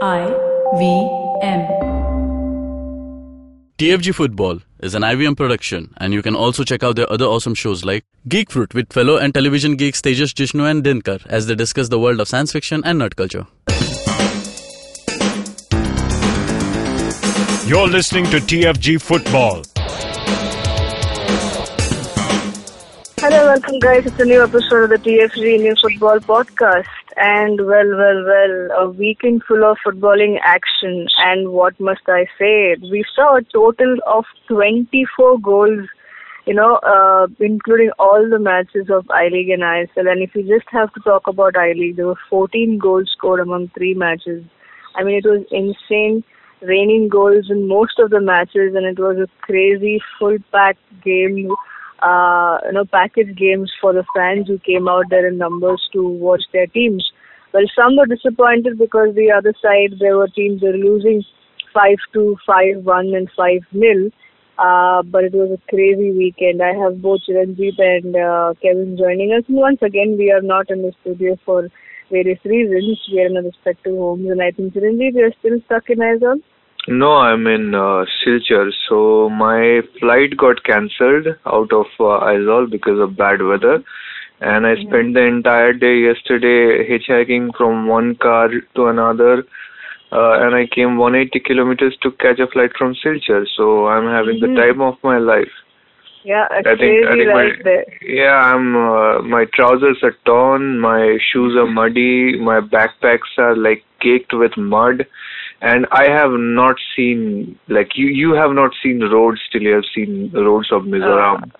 I V M. TFG Football is an IVM production, and you can also check out their other awesome shows like Geek Fruit with fellow and television geeks Tejas Jishnu and Dinkar as they discuss the world of science fiction and nerd culture. You're listening to TFG Football. Hello, welcome guys. It's a new episode of the TFG New Football Podcast. And well, well, well, a weekend full of footballing action. And what must I say? We saw a total of 24 goals, you know, uh, including all the matches of I League and ISL. And if you just have to talk about I League, there were 14 goals scored among three matches. I mean, it was insane, raining goals in most of the matches, and it was a crazy, full-packed game uh, you know, package games for the fans who came out there in numbers to watch their teams. Well, some were disappointed because the other side there were teams that were losing five two, five one, and five nil. Uh, but it was a crazy weekend. I have both Chiranjeev and uh, Kevin joining us. And once again, we are not in the studio for various reasons. We are in our respective homes, and I think Chiranjeev, you are still stuck in Aizawl. No, I'm in uh, Silchar. So my flight got cancelled out of uh, Aizawl because of bad weather. And I spent the entire day yesterday hitchhiking from one car to another. Uh, and I came 180 kilometers to catch a flight from Silchar. So I'm having Mhm. the time of my life. Yeah, I think, crazy I think my, there. yeah, I'm, uh, my trousers are torn, my shoes are muddy, my backpacks are like caked with mud. And I have not seen, like you, you have not seen roads till you have seen roads of Mizoram.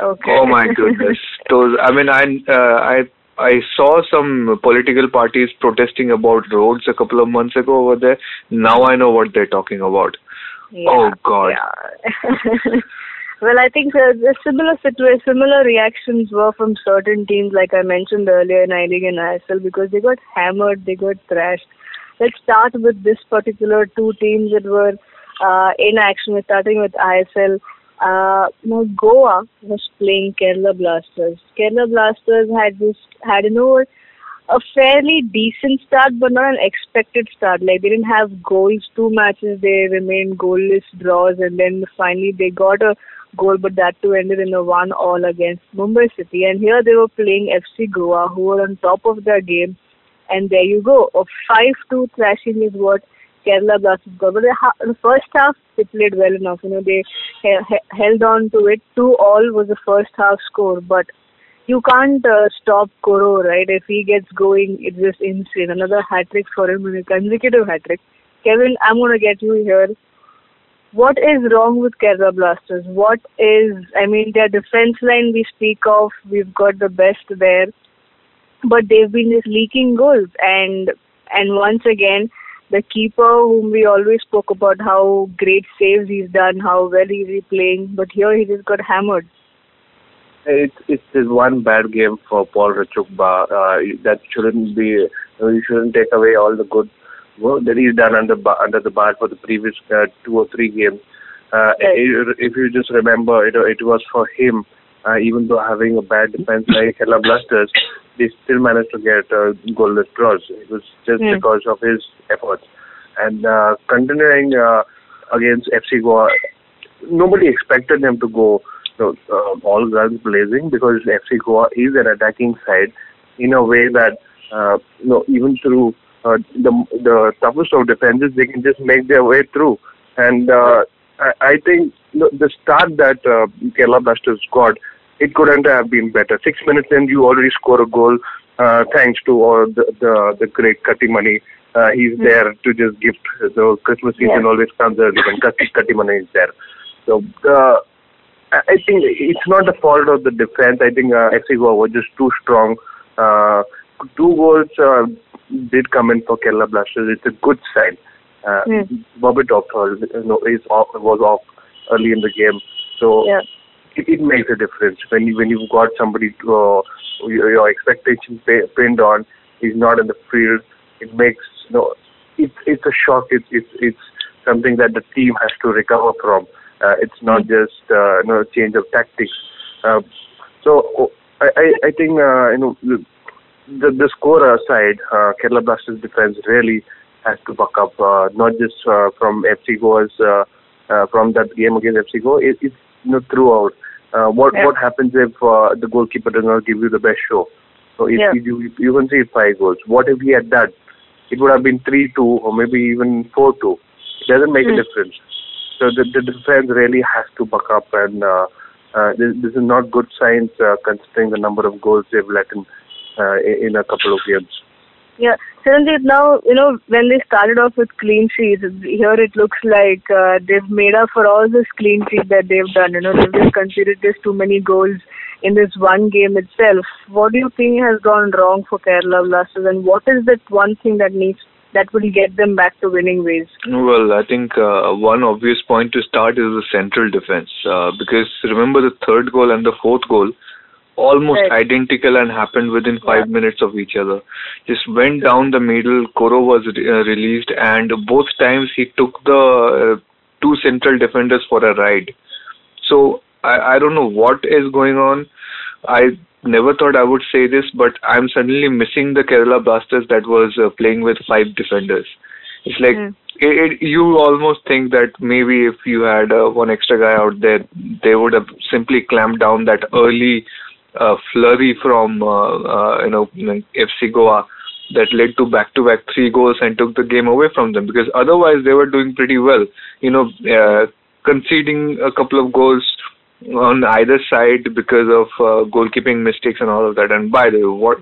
Okay. Oh my goodness. Those, I mean, I, uh, I, I saw some political parties protesting about roads a couple of months ago over there. Now I know what they're talking about. Yeah, Oh, God. Yeah. well, I think uh, the similar situa- similar reactions were from certain teams, like I mentioned earlier in I League and ISL, because they got hammered, they got thrashed. Let's start with this particular two teams that were uh, in action. We're starting with ISL. Uh, now Goa was playing Kerala Blasters. Kerala Blasters had this had you know a fairly decent start, but not an expected start. Like they didn't have goals. Two matches they remained goalless draws, and then finally they got a goal, but that too ended in a one-all against Mumbai City. And here they were playing FC Goa, who were on top of their game. And there you go, a five-two thrashing is what Kerala Blasters got. But the, the first half they played well enough. You know they he- he- held on to it. Two-all was the first half score, but you can't uh, stop Coro, right? If he gets going, it's just insane. Another hat trick for him a consecutive hat trick. Kevin, I'm gonna get you here. What is wrong with Kerala Blasters? What is, I mean, their defense line we speak of, we've got the best there, but they've been just leaking goals. And and once again, the keeper whom we always spoke about how great saves he's done, how well he's playing, but here he just got hammered. It's it's one bad game for Paul Rachubka. Uh, that shouldn't be. You, shouldn't take away all the good work that he's done under under the bar for the previous uh, two or three games. Uh, if you just remember, it it was for him. Uh, even though having a bad defense like Kerala Blasters, they still managed to get uh, goalless draws. It was just Hmm. because of his efforts. And uh, continuing uh, against FC Goa, nobody expected them to go you know, uh, all guns blazing because FC Goa is an attacking side in a way that uh, you know even through uh, the the toughest of defenses they can just make their way through and uh, I, I think you know, the start that uh, Kerala Blasters got it couldn't have been better six minutes in you already score a goal uh, thanks to all the the, the great Kattimani uh, he's there to just gift the Christmas season Yeah. always comes early when Kati, Kattimani is there so uh, I think it's not the fault of the defense. I think uh, FC Goa were just too strong. Uh, two goals uh, did come in for Kerala Blasters. It's a good sign. Uh, Hmm. Bobby Doctor you know, is off, was off early in the game, so Yeah. It, it makes a difference when you when you've got somebody to, uh, your, your expectations pay, pinned on. He's not in the field. It makes you know it's it's a shock. It's it's it's something that the team has to recover from. Uh, it's not just uh, you know change of tactics. Uh, so I I, I think uh, you know the the, the scorer side, uh, Kerala Blasters defense really has to buck up, uh, not just uh, from FC Goa's uh, uh, from that game against FC Goa. It, it's you know throughout. Uh, what Yeah. what happens if uh, the goalkeeper does not give you the best show? So if Yeah. you you can see five goals. What if he had that? It would have been three two or maybe even four two. It doesn't make Hmm. a difference. So the, the defense really has to buck up, and uh, uh, this, this is not good signs uh, considering the number of goals they've let in uh, in in a couple of games. Yeah, Chiranjeev, now, you know, when they started off with clean sheets, here it looks like uh, they've made up for all this clean sheet that they've done. You know, they've just conceded just too many goals in this one game itself. What do you think has gone wrong for Kerala Blasters and what is that one thing that needs that will get them back to winning ways? Well, I think uh, one obvious point to start is the central defense uh, because remember the third goal and the fourth goal almost Right. identical and happened within five minutes of each other. Just went down the middle. Coro was re- uh, released, and both times he took the uh, two central defenders for a ride. So I, I don't know what is going on. I never thought I would say this, but I'm suddenly missing the Kerala Blasters that was uh, playing with five defenders. It's like Mm. it, it, you almost think that maybe if you had uh, one extra guy out there, they would have simply clamped down that early uh, flurry from uh, uh, you know FC Goa that led to back-to-back three goals and took the game away from them because otherwise they were doing pretty well. You know, uh, conceding a couple of goals on either side because of uh, goalkeeping mistakes and all of that. And by the way, what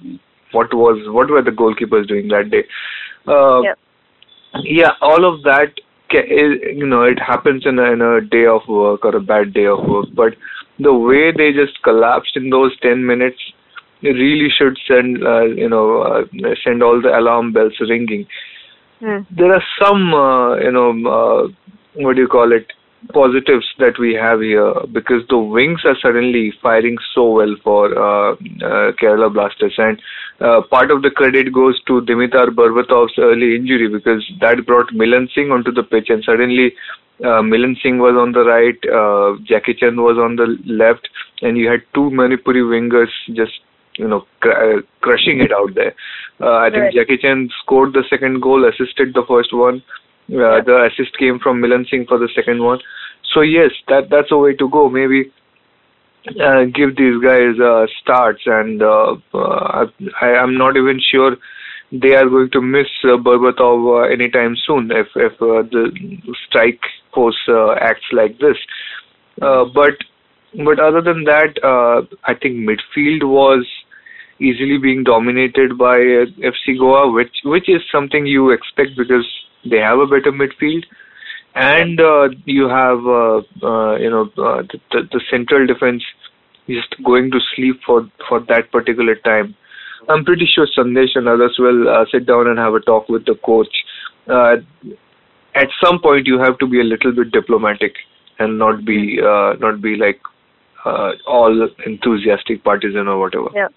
what was what were the goalkeepers doing that day? Uh, Yep. yeah, all of that, ca- is- you know, it happens in a, in a day of work or a bad day of work. But the way they just collapsed in those 10 minutes really should send, uh, you know, uh, send all the alarm bells ringing. Hmm. There are some, uh, you know, uh, what do you call it, positives that we have here because the wings are suddenly firing so well for uh, uh, Kerala Blasters and uh, part of the credit goes to Dimitar Berbatov's early injury because that brought Milan Singh onto the pitch and suddenly uh, Milan Singh was on the right, uh, Jackichand was on the left and you had two Manipuri wingers just you know cr- uh, crushing it out there. Uh, I think Right. Jackichand scored the second goal, assisted the first one. Uh, The assist came from Milan Singh for the second one. So yes, that that's a way to go. Maybe uh, give these guys uh, starts, and uh, uh, I, I'm not even sure they are going to miss uh, Berbatov uh, anytime soon if if uh, the strike force acts like this. But but other than that, uh, I think midfield was easily being dominated by FC Goa, which which is something you expect because they have a better midfield, and uh, you have uh, uh, you know uh, the, the the central defense just going to sleep for for that particular time. I'm pretty sure Sandesh and others will uh, sit down and have a talk with the coach. At some point, you have to be a little bit diplomatic and not be not be like all enthusiastic partisan or whatever. Yeah.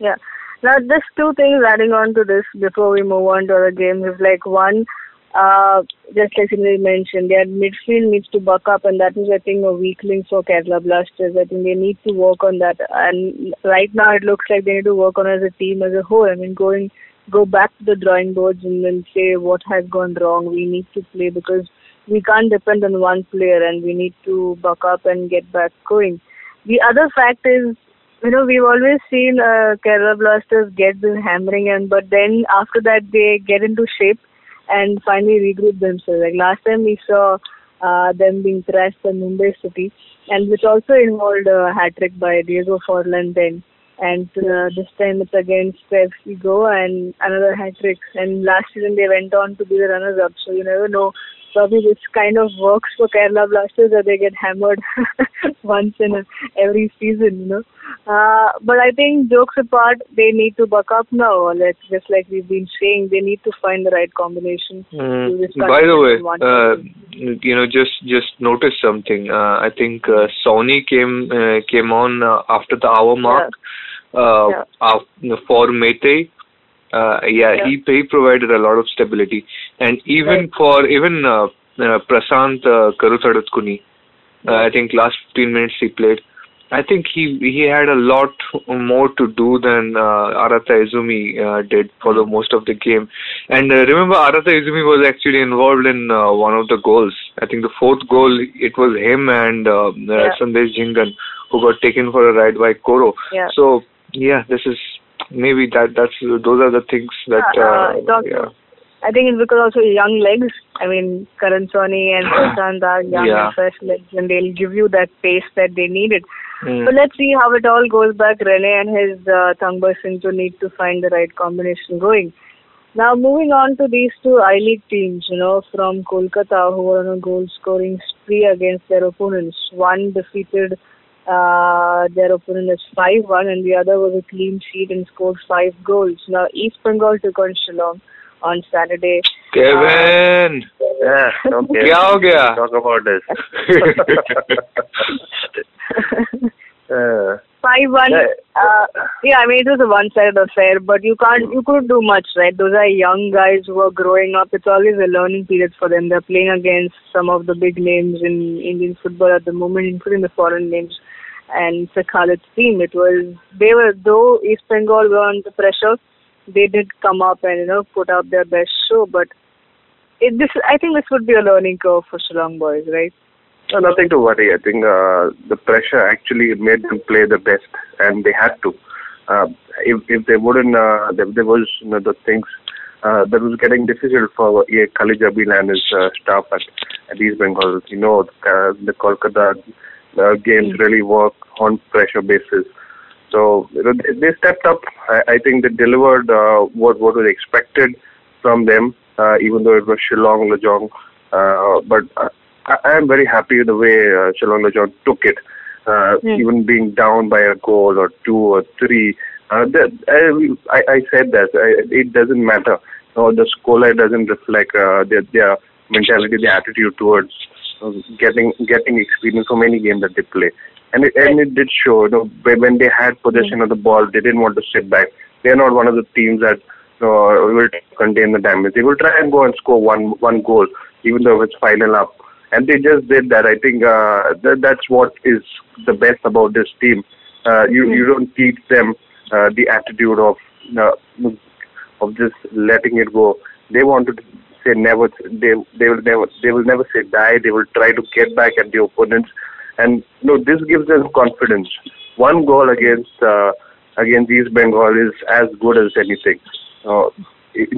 Yeah. Now, just two things adding on to this before we move on to other games is like one, uh, just like Sunil mentioned, their midfield needs to buck up, and that is, I think, a weak link for Kerala Blasters. I think they need to work on that. And right now, it looks like they need to work on as a team as a whole. I mean, going go back to the drawing boards and then say what has gone wrong. We need to play because we can't depend on one player, and we need to buck up and get back going. The other fact is you know, we've always seen uh, Kerala Blasters get this hammering, and but then after that they get into shape and finally regroup themselves. Like last time we saw uh, them being thrashed by Mumbai City, and which also involved a hat trick by Diego Forlan then. And uh, this time it's against FC and another hat trick. And last season they went on to be the runners-up. So you never know. Probably this kind of works for Kerala Blasters, that they get hammered once in a, every season, you know. Uh, but I think jokes apart, they need to buck up now. Like just like we've been saying, they need to find the right combination. Mm. By the way, uh, you know, just just notice something. Uh, I think uh, Sawhney came uh, came on uh, after the hour mark uh, Yeah. af- for Mete. Uh, yeah, Yeah. he he provided a lot of stability, and even Right. for even uh, uh, Prasant uh, uh, I think last 15 minutes he played. I think he he had a lot more to do than uh, Arata Izumi uh, did for the most of the game. And uh, remember, Arata Izumi was actually involved in uh, one of the goals. I think the fourth goal, it was him and uh, Yeah. Sandesh Jhingan who got taken for a ride by Coro. Yeah. So yeah, this is maybe that that's those are the things that Yeah, it also- yeah. I think it's because also young legs. I mean, Karan Sawhney and Prashant are young Yeah. and fresh legs, and they'll give you that pace that they needed. Mm. But let's see how it all goes back. Rene and his uh, Thangboi Singto need to find the right combination going. Now moving on to these two I League teams, you know, from Kolkata who were on a goal scoring spree against their opponents. One defeated uh, their opponent as 5-1 and the other was a clean sheet and scored 5 goals. Now East Bengal took on Shillong on Saturday. Kevin, Yeah, okay. क्या हो गया? Talk about this. uh, Five one. Yeah. Uh, yeah, I mean it was a one-sided affair, but you can't, you couldn't do much, right? Those are young guys who are growing up. It's always a learning period for them. They're playing against some of the big names in Indian football at the moment, including the foreign names. And it's a Khalid's team. It was they were though East Bengal were under pressure, they did come up and you know put up their best show. But it, this I think this would be a learning curve for Shillong boys, right? No, nothing to worry. I think uh, the pressure actually made them play the best, and they had to. Uh, if if they wouldn't, uh, there, there was you know, the things uh, that was getting difficult for uh, Khalid Jamil and his uh, staff at, at East Bengal. You know, uh, the Kolkata uh, games really work on pressure basis. So they, they stepped up. I, think they delivered uh, what what was expected from them, uh, even though it was Shillong Lajong. Uh, but uh, I, I am very happy with the way uh, Shillong Lajong took it, uh, Hmm. even being down by a goal or two or three. Uh, that, I, I said that I, it doesn't matter. No, the scoreline doesn't reflect uh, their, their mentality, their attitude towards uh, getting getting experience from any game that they play. And it, and it did show. You know, when they had possession of the ball, they didn't want to sit back. They're not one of the teams that you know, will contain the damage. They will try and go and score one one goal, even though it's final up. And they just did that. I think uh, that, that's what is the best about this team. Uh, you you don't teach them uh, the attitude of uh, of just letting it go. They want to say never. They they will never they will never say die. They will try to get back at the opponents, and you know this gives them confidence. One goal against uh, against East Bengal is as good as anything. Uh,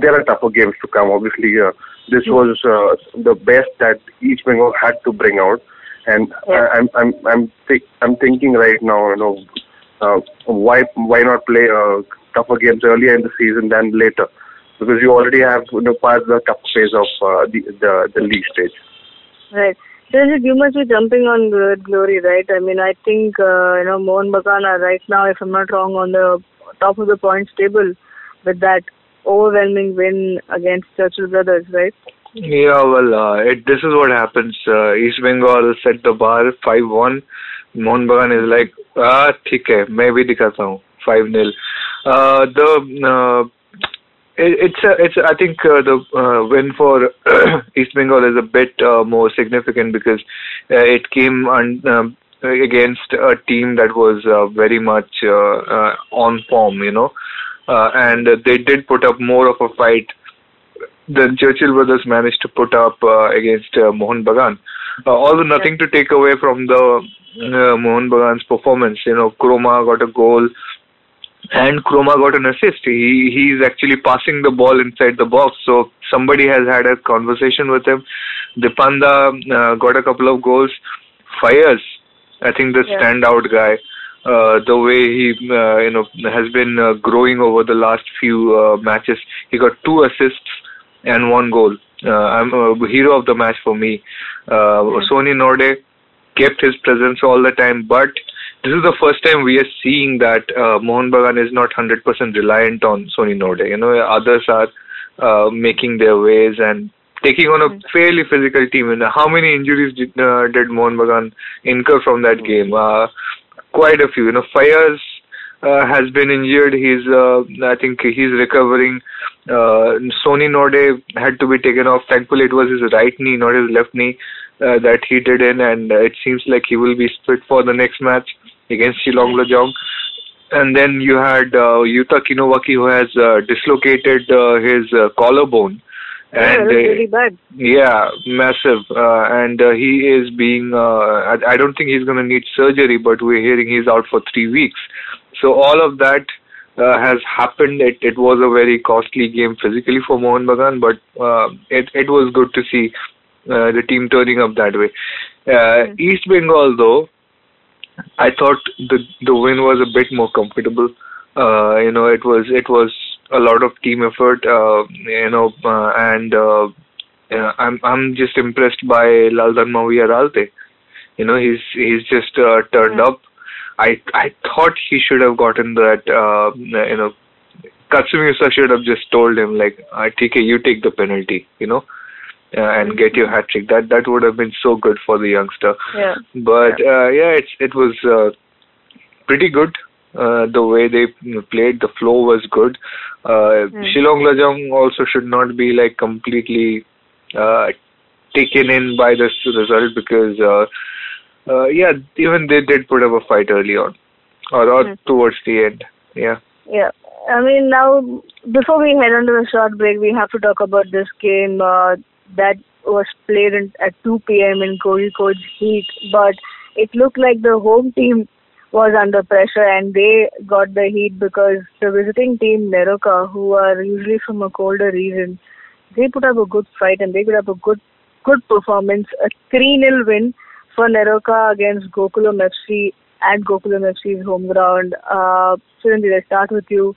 there are tougher games to come. Obviously, uh, this was uh, the best that East Bengal had to bring out, and Yeah. I, I'm I'm I'm thi- I'm thinking right now, you know, uh, why why not play uh, tougher games earlier in the season than later? Because you already have you know passed the tough phase of uh, the, the the league stage. Right. Sharjit, you must be jumping on Glory, glory right? I mean, I think, uh, you know, Mohun are right now, if I'm not wrong, on the top of the points table with that overwhelming win against Churchill Brothers, right? Yeah, well, uh, it, this is what happens. Uh, East Bengal set the bar 5-1. Mohun is like, ah, okay, maybe दिखाता हूँ 5-0. The uh, it, it's a, it's I think uh, the uh, win for East Bengal is a bit uh, more significant because uh, it came un, um, against a team that was uh, very much uh, uh, on form, you know, uh, and they did put up more of a fight than Churchill brothers managed to put up uh, against uh, Mohun Bagan. Uh, although nothing to take away from the uh, Mohun Bagan's performance, you know, Kromah got a goal and Kromah got an assist. He he's actually passing the ball inside the box, so somebody has had a conversation with him. Dipanda uh, got a couple of goals. Fires, I think the Yeah. standout guy. Uh, the way he uh, you know has been uh, growing over the last few uh, matches, he got two assists and one goal. Uh, I'm a hero of the match for me. Uh, Sony Norde kept his presence all the time, but this is the first time we are seeing that uh, Mohun Bagan is not 100% reliant on Sony Norde. You know, others are uh, making their ways and taking on a fairly physical team. And how many injuries did, uh, did Mohun Bagan incur from that game? Uh, quite a few. You know, Fires uh, has been injured. He's, uh, I think, he's recovering. Uh, Sony Norde had to be taken off. Thankfully, it was his right knee, not his left knee, uh, that he did in, and uh, it seems like he will be fit for the next match. Against Shillong Lajong. And then you had uh, Yuta Kinowaki who has uh, dislocated uh, his uh, collarbone. Yeah, And that's uh, really bad. yeah, massive. Uh, and uh, he is being, uh, I, I don't think he's going to need surgery, but we're hearing he's out for three weeks. So all of that uh, has happened. It, it was a very costly game physically for Mohun Bagan, but uh, it, it was good to see uh, the team turning up that way. Uh, East Bengal, though, I thought the the win was a bit more comfortable. Uh, you know, it was it was a lot of team effort. Uh, you know, uh, and uh, yeah, I'm I'm just impressed by Laldanmawia Ralte. You know, he's he's just uh, turned up. I I thought he should have gotten that. Uh, you know, Katsumi should have just told him like, uh, "TK, you take the penalty." You know. Uh, and get your hat trick. That that would have been so good for the youngster. Yeah. But uh, yeah, it's it was uh, pretty good. Uh, the way they played, the flow was good. Uh, Shillong Lajong also should not be like completely uh, taken in by this result because uh, uh, yeah, even they did put up a fight early on or, or towards the end. Yeah. Yeah. I mean, now, before we head on to the short break, we have to talk about this game uh, that was played in, at 2 p.m. in Kozhikode's heat. But it looked like the home team was under pressure and they got the heat because the visiting team, NEROCA, who are usually from a colder region, they put up a good fight and they put up a good good performance. A 3 0 win for NEROCA against Gokulam FC at Gokulam FC's home ground. Uh, Surendi, let's start with you.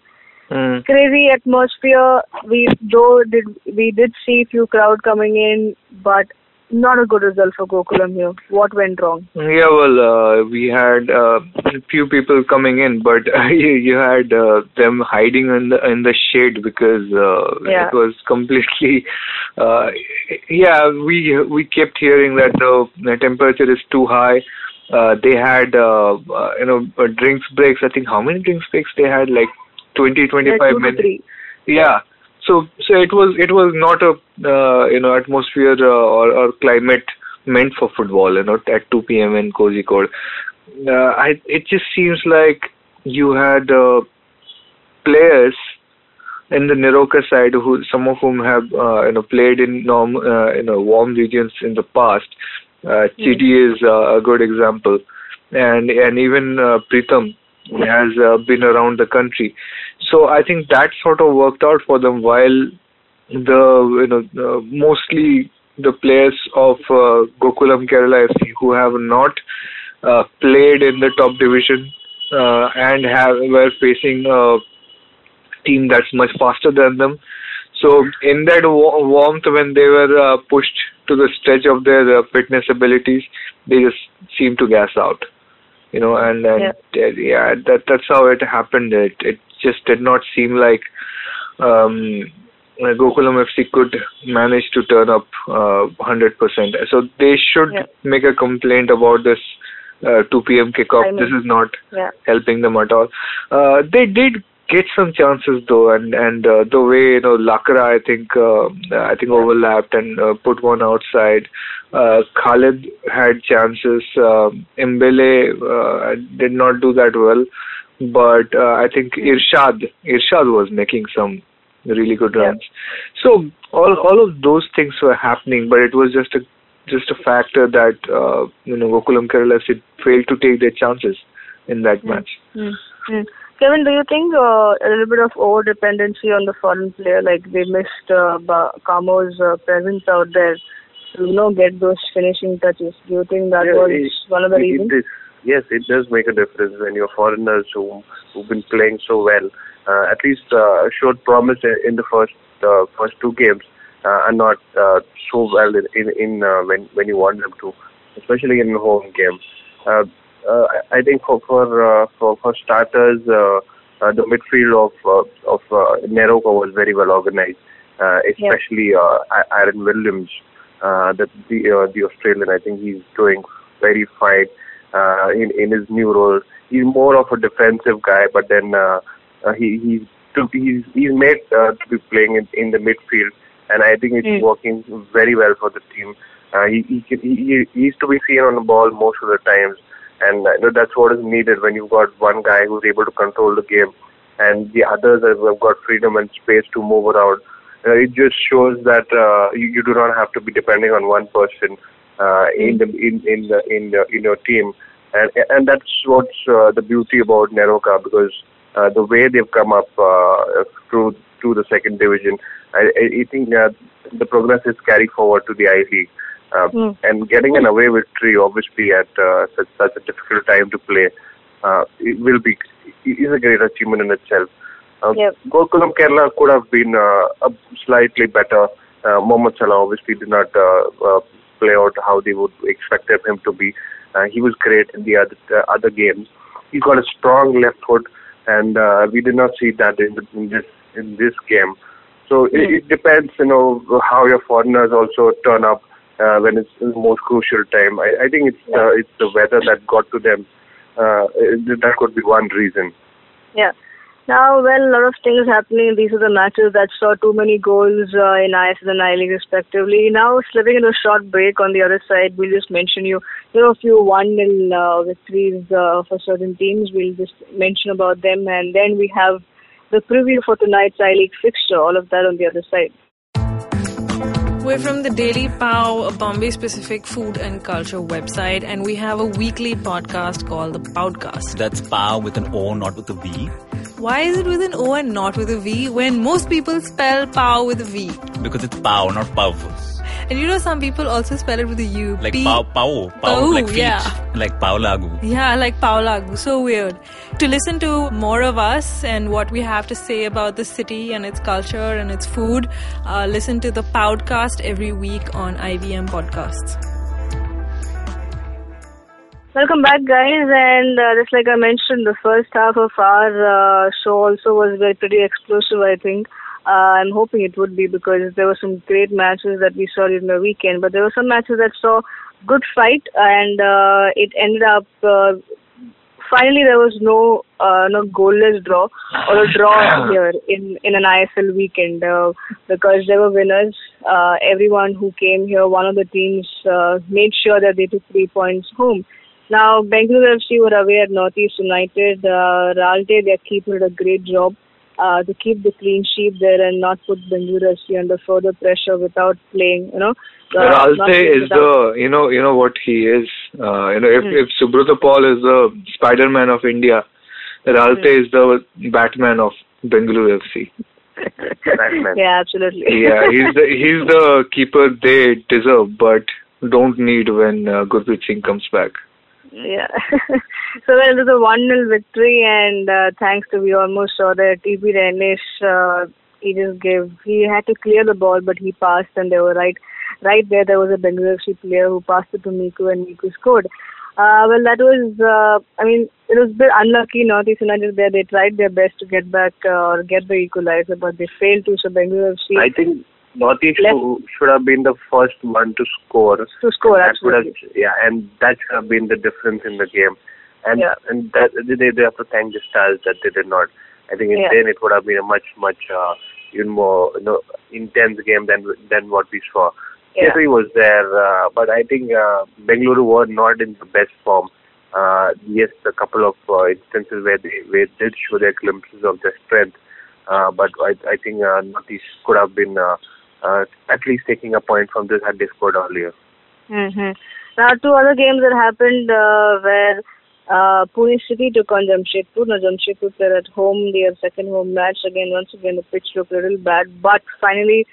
Mm. Crazy atmosphere. We though did we did see a few crowd coming in, but not a good result for Gokulam here. What went wrong? Yeah, well, uh, we had uh, a few people coming in, but you, you had uh, them hiding in the in the shade because uh, Yeah. it was completely. Uh, yeah, we we kept hearing that the, the temperature is too high. Uh, they had uh, uh, you know uh, drinks breaks. I think how many drinks breaks they had? Like 20, 25 Yeah, minutes. Yeah. So so it was it was not a uh, you know atmosphere uh, or or climate meant for football. You know at 2 p.m. in Kozhikode. Uh, I it just seems like you had uh, players in the NEROCA side who some of whom have uh, you know played in norm uh, you know warm regions in the past. Uh, Chidi is uh, a good example, and and even uh, Pritam has uh, been around the country. So I think that sort of worked out for them. While the you know mostly the players of uh, Gokulam Kerala FC who have not uh, played in the top division uh, and have were facing a team that's much faster than them. So in that wa- warmth, when they were uh, pushed to the stretch of their uh, fitness abilities, they just seemed to gas out. You know, and, and Yeah. yeah, that that's how it happened. It it just did not seem like um, Gokulam FC could manage to turn up uh, 100%. So they should Yeah. make a complaint about this uh, 2 p.m. kickoff. Timing. This is not Yeah. helping them at all. Uh, they did get some chances though, and and uh, the way you know Lakra I think uh, I think overlapped and uh, put one outside. Uh, Khalid had chances. Um Mbele uh, did not do that well, but uh, I think Irshad Irshad was making some really good Yeah. runs. So all all of those things were happening, but it was just a just a factor that uh, you know Gokulam Kerala FC failed to take their chances in that match. Hmm. Kevin, do you think uh, a little bit of over dependency on the foreign player, like they missed uh, ba- Kamo's uh, presence out there to you know get those finishing touches? Do you think that Yeah, was it- one of the it- reasons? It yes, it does make a difference when you're foreigners who who've been playing so well. Uh, at least uh, showed promise in, the first uh, first two games, uh, and not uh, so well in in, in uh, when when you want them to, especially in the home game. Uh, uh, I- think for for uh, for, for starters, uh, uh, the midfield of uh, of uh, was very well organized, uh, especially uh, Aryn Williams, uh, the the, uh, the Australian. I think he's doing very fine uh, in in his new role. He's more of a defensive guy, but then uh, uh, he he's to, he's he's made uh, to be playing in, in the midfield, and I think it's Mm. working very well for the team. Uh, he, he, can- he he he's to be seen on the ball most of the times, and you know, that's what is needed when you've got one guy who's able to control the game, and the others have got freedom and space to move around. Uh, it just shows that uh, you, you do not have to be depending on one person uh, in the in in the in the, in your team, and and that's what's uh, the beauty about NEROCA because uh, the way they've come up uh, through to the second division, I, I think uh, the progress is carried forward to the I League. Uh, Mm. And getting an away victory, obviously, at uh, such, such a difficult time to play, uh, it will be is a great achievement in itself. Uh, Yep. Gokulam Kerala could have been uh, a slightly better. Uh, Mohammad Salah obviously did not uh, uh, play out how they would expected him to be. Uh, he was great in the other uh, other games. He got a strong left foot, and uh, we did not see that in, the, in this in this game. So it, it depends, you know, how your foreigners also turn up uh, when it's the most crucial time. I, I think it's uh, it's the weather that got to them. Uh, that could be one reason. Yeah. Now, well, a lot of things happening. These are the matches that saw too many goals uh, in ISL and I League respectively. Now, slipping into a short break on the other side, we'll just mention you, you know, a few one nil uh, victories uh, for certain teams. We'll just mention about them, and then we have the preview for tonight's I League fixture. All of that on the other side. We're from the Daily Pow, a Bombay specific food and culture website, and we have a weekly podcast called The Podcast. That's pow with an O, not with a V. Why is it with an O and not with a V when most people spell pow with a V? Because it's pow, not pav. And you know, some people also spell it with a U. Like P- pow, pow, pow, Pow, like feet. yeah. Like pow lagu. Yeah, like Paula. So weird. To listen to more of us and what we have to say about the city and its culture and its food, uh, listen to the podcast every week on IVM Podcasts. Welcome back, guys. And uh, just like I mentioned, the first half of our uh, show also was very pretty explosive. I think. Uh, I'm hoping it would be because there were some great matches that we saw during the weekend, but there were some matches that saw good fight, and uh, it ended up. Uh, finally, there was no uh, no goalless draw or a draw here in in an ISL weekend uh, because there were winners. Uh, everyone who came here, one of the teams uh, made sure that they took three points home. Now, Bengaluru FC were away at Northeast United. Uh, Ralte, their keeper, did a great job uh, to keep the clean sheet there and not put Bengaluru FC under further pressure without playing, you know. uh, not Ralte is the you know you know what he is. Uh, you know if Hmm. if Subrata Paul is the Spider-Man of India, Ralte Hmm. is the Batman of Bengaluru FC. Batman. Yeah, absolutely. Yeah, he's the he's the keeper they deserve, but don't need when uh, Gurpreet Singh comes back. Yeah. so it was a one 0 victory, and uh, thanks to we almost saw that TP Rehenesh, uh, he just gave he had to clear the ball, but he passed, and they were right, right there. There was a Bengaluru player who passed it to Miku, and Miku scored. Uh, well, that was, uh, I mean, it was a bit unlucky. Northeast United there, they tried their best to get back uh, or get the equalizer, but they failed to. So Bengaluru FC I think Northeast Left- should have been the first one to score. to score that would have, absolutely. yeah, and that should have been the difference in the game. And Yeah. and that, they they have to thank the stars that they did not. I think Yeah. then it would have been a much much uh, even more you know, intense game than than what we saw. Yeah. Every was there, uh, but I think uh, Bengaluru were not in the best form. Uh, yes, a couple of uh, instances where they where they did show their glimpses of their strength, uh, but I, I think uh, Northeast could have been uh, uh, at least taking a point from this had they scored earlier. hmm Now, two other games that happened uh, where uh, Pune City took on Jamshedpur. Now, Jamshedpur were at home, their second home match. Again, once again, the pitch looked a little bad, but finally,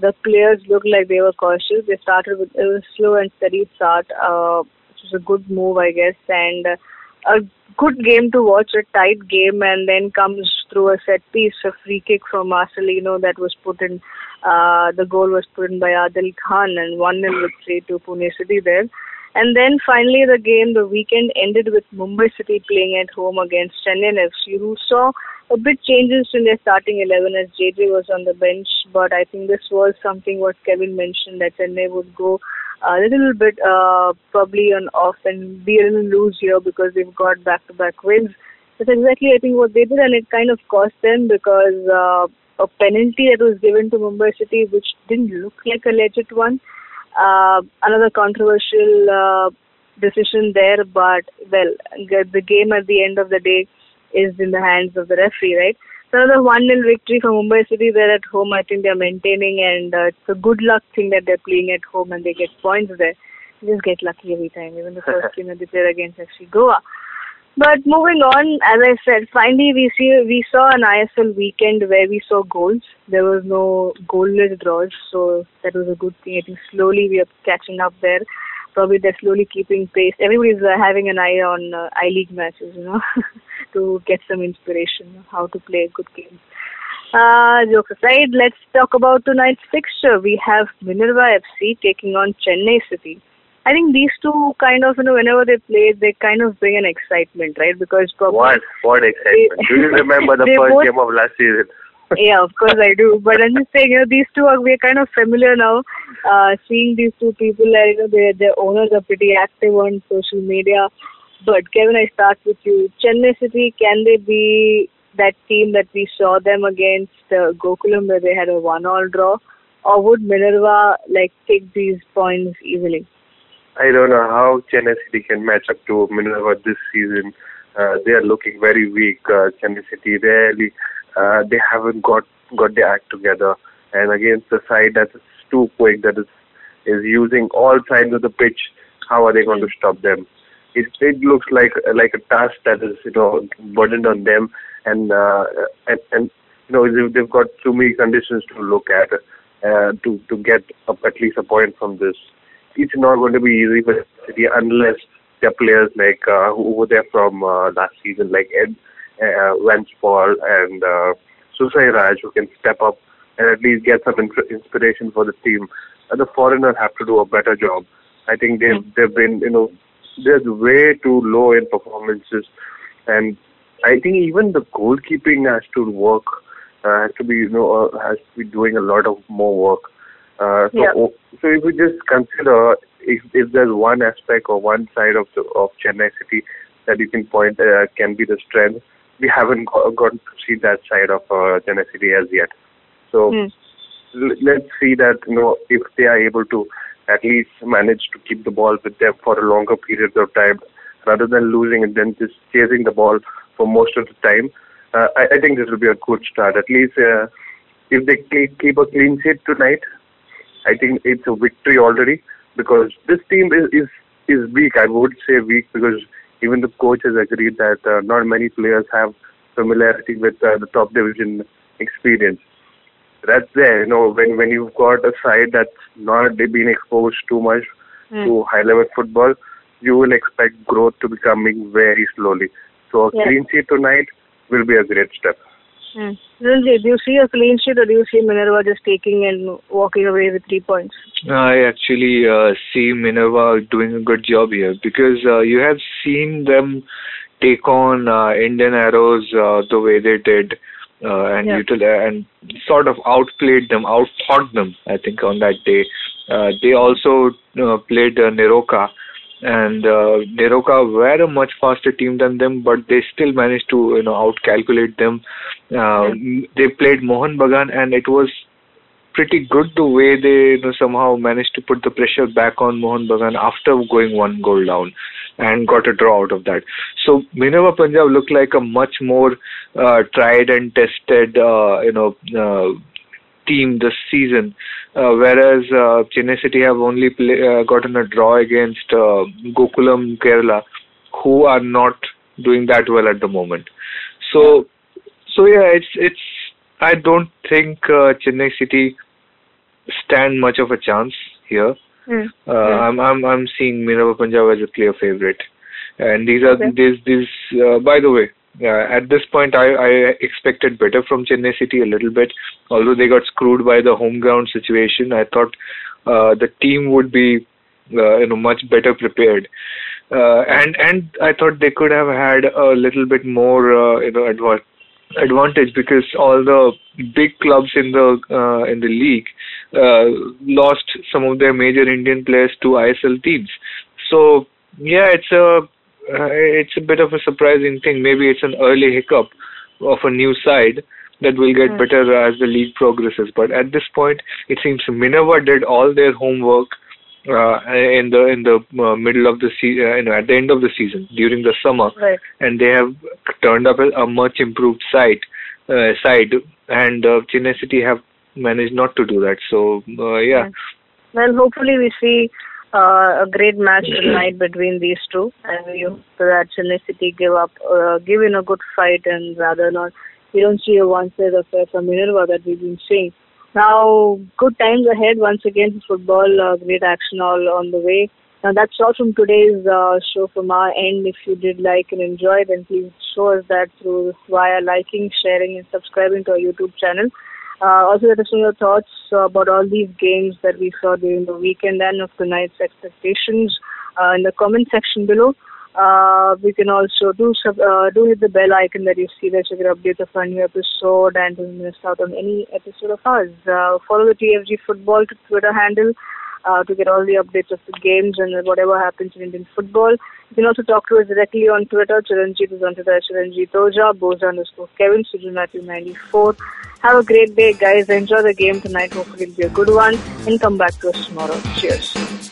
the players looked like they were cautious. They started with a slow and steady start, uh, which was a good move, I guess, and uh, a good game to watch, a tight game, and then comes through a set piece, a free kick from Marcelinho that was put in. Uh, the goal was put in by Adil Khan, and 1 0 victory to Pune City there. And then finally, the game, the weekend ended with Mumbai City playing at home against Chennai FC, who saw a bit changes in their starting 11 as JJ was on the bench. But I think this was something what Kevin mentioned that Chennai would go a little bit uh, probably on off and be a little loose here because they've got back to back wins. That's exactly, I think, what they did, and it kind of cost them because uh, a penalty that was given to Mumbai City, which didn't look like a legit one. Uh, another controversial uh, decision there, but well, the game at the end of the day is in the hands of the referee, right? So another 1 0 victory for Mumbai City. They're at home. I think they're maintaining, and uh, it's a good luck thing that they're playing at home and they get points there. They just get lucky every time, even the first game that they played against FC Goa. But moving on, as I said, finally we see we saw an ISL weekend where we saw goals. There was no goalless draws, so that was a good thing. I think slowly we are catching up there. Probably they're slowly keeping pace. Everybody's uh, having an eye on uh, I League matches, you know, to get some inspiration on how to play a good game. Uh, jokes aside, let's talk about tonight's fixture. We have Minerva FC taking on Chennai City. I think these two kind of, you know, whenever they play, they kind of bring an excitement, right? Because probably What? What excitement? Do you remember the first both- game of last season? Yeah, of course I do. But I'm just saying, you know, these two are we're kind of familiar now. Uh, seeing these two people, you know, their their owners are pretty active on social media. But Kevin, I start with you. Chennai City, can they be that team that we saw them against uh, Gokulam, where they had a one-all draw, or would Minerva like take these points easily? I don't know how Chennai City can match up to Minerva this season. Uh, they are looking very weak. Uh, Chennai City really uh, they haven't got got their act together, and against the side that is too quick, that is is using all sides of the pitch. How are they going to stop them? It it looks like like a task that is you know burdened on them, and uh, and and you know they've, got too many conditions to look at uh, to to get up at least a point from this it's not going to be easy for City unless their players like uh, who were there from uh, last season, like Ed uh, Vanspaul and uh, Soosairaj, who can step up and at least get some in- inspiration for the team. And the foreigners have to do a better job. I think they've they've been you know they're way too low in performances, and I think even the goalkeeping has to work. Uh, has to be you know uh, has to be doing a lot of more work. Uh, so, Yeah. so if we just consider if, if there's one aspect or one side of the, of Chennai City that you can point uh, can be the strength, we haven't got, got to see that side of uh, City as yet. So Hmm. l- let's see that you know if they are able to at least manage to keep the ball with them for a longer period of time, rather than losing and then just chasing the ball for most of the time. Uh, I, I think this will be a good start. At least uh, if they keep a clean sheet tonight, I think it's a victory already because this team is is, is weak. I would say weak because even the coach has agreed that uh, not many players have familiarity with uh, the top division experience. That's there, you know, when when you've got a side that's not been exposed too much to high level football, you will expect growth to be coming very slowly. So a Yeah. clean sheet tonight will be a great step. Ranjit, do you see a clean sheet or do you see Minerva just taking and walking away with three points? I actually uh, see Minerva doing a good job here because uh, you have seen them take on uh, Indian Arrows uh, the way they did uh, and Yeah. util- and sort of outplayed them, outthought them. I think on that day, uh, they also uh, played uh, NEROCA. And uh, NEROCA were a much faster team than them, but they still managed to, you know, outcalculate them. Uh, They played Mohun Bagan, and it was pretty good the way they you know, somehow managed to put the pressure back on Mohun Bagan after going one goal down and got a draw out of that. So Minerva Punjab looked like a much more uh, tried and tested uh, you know uh, team this season, uh, whereas uh, Chennai City have only play, uh, gotten a draw against uh, Gokulam Kerala, who are not doing that well at the moment. So, so yeah, it's it's. I don't think uh, Chennai City stand much of a chance here. Hmm. Uh, I'm I'm I'm seeing Minerva Punjab as a clear favorite, and these are Okay. these these. Uh, by the way, at this point, I I expected better from Chennai City a little bit. Although they got screwed by the home ground situation, I thought uh, the team would be uh, you know much better prepared. Uh, and and I thought they could have had a little bit more uh, you know adva- advantage because all the big clubs in the uh, in the league uh, lost some of their major Indian players to ISL teams. So yeah, it's a uh, it's a bit of a surprising thing. Maybe it's an early hiccup of a new side that will get better as the league progresses. But at this point, it seems Minerva did all their homework uh, in the in the uh, middle of the season, uh, you know, at the end of the season during the summer, Right. and they have turned up a, a much improved side uh, side, and uh, Chennai City have managed not to do that. So uh, yeah, Well, hopefully we see uh, a great match tonight between these two, and we hope that Chennai City give up, uh, give in a good fight, and rather not, we don't see a one-sided affair from Minerva that we've been seeing. Now, good times ahead once again for football. Uh, great action all on the way. Now, that's all from today's uh, show from our end. If you did like and enjoy, then please show us that through via liking, sharing, and subscribing to our YouTube channel. Uh, also, let us know your thoughts about all these games that we saw during the weekend and of tonight's expectations uh, in the comment section below. Uh, we can also do sub, uh, do hit the bell icon that you see there to get updates of our new episode and to miss out on any episode of ours. Uh, follow the TFG Football Twitter handle uh, to get all the updates of the games and whatever happens in Indian football. You can also talk to us directly on Twitter. Chiranjit is on Twitter Chiranjit Oja, underscore Kevin, Suju Matthew 94. Have a great day, guys. Enjoy the game tonight. Hopefully it'll be a good one. And come back to us tomorrow. Cheers.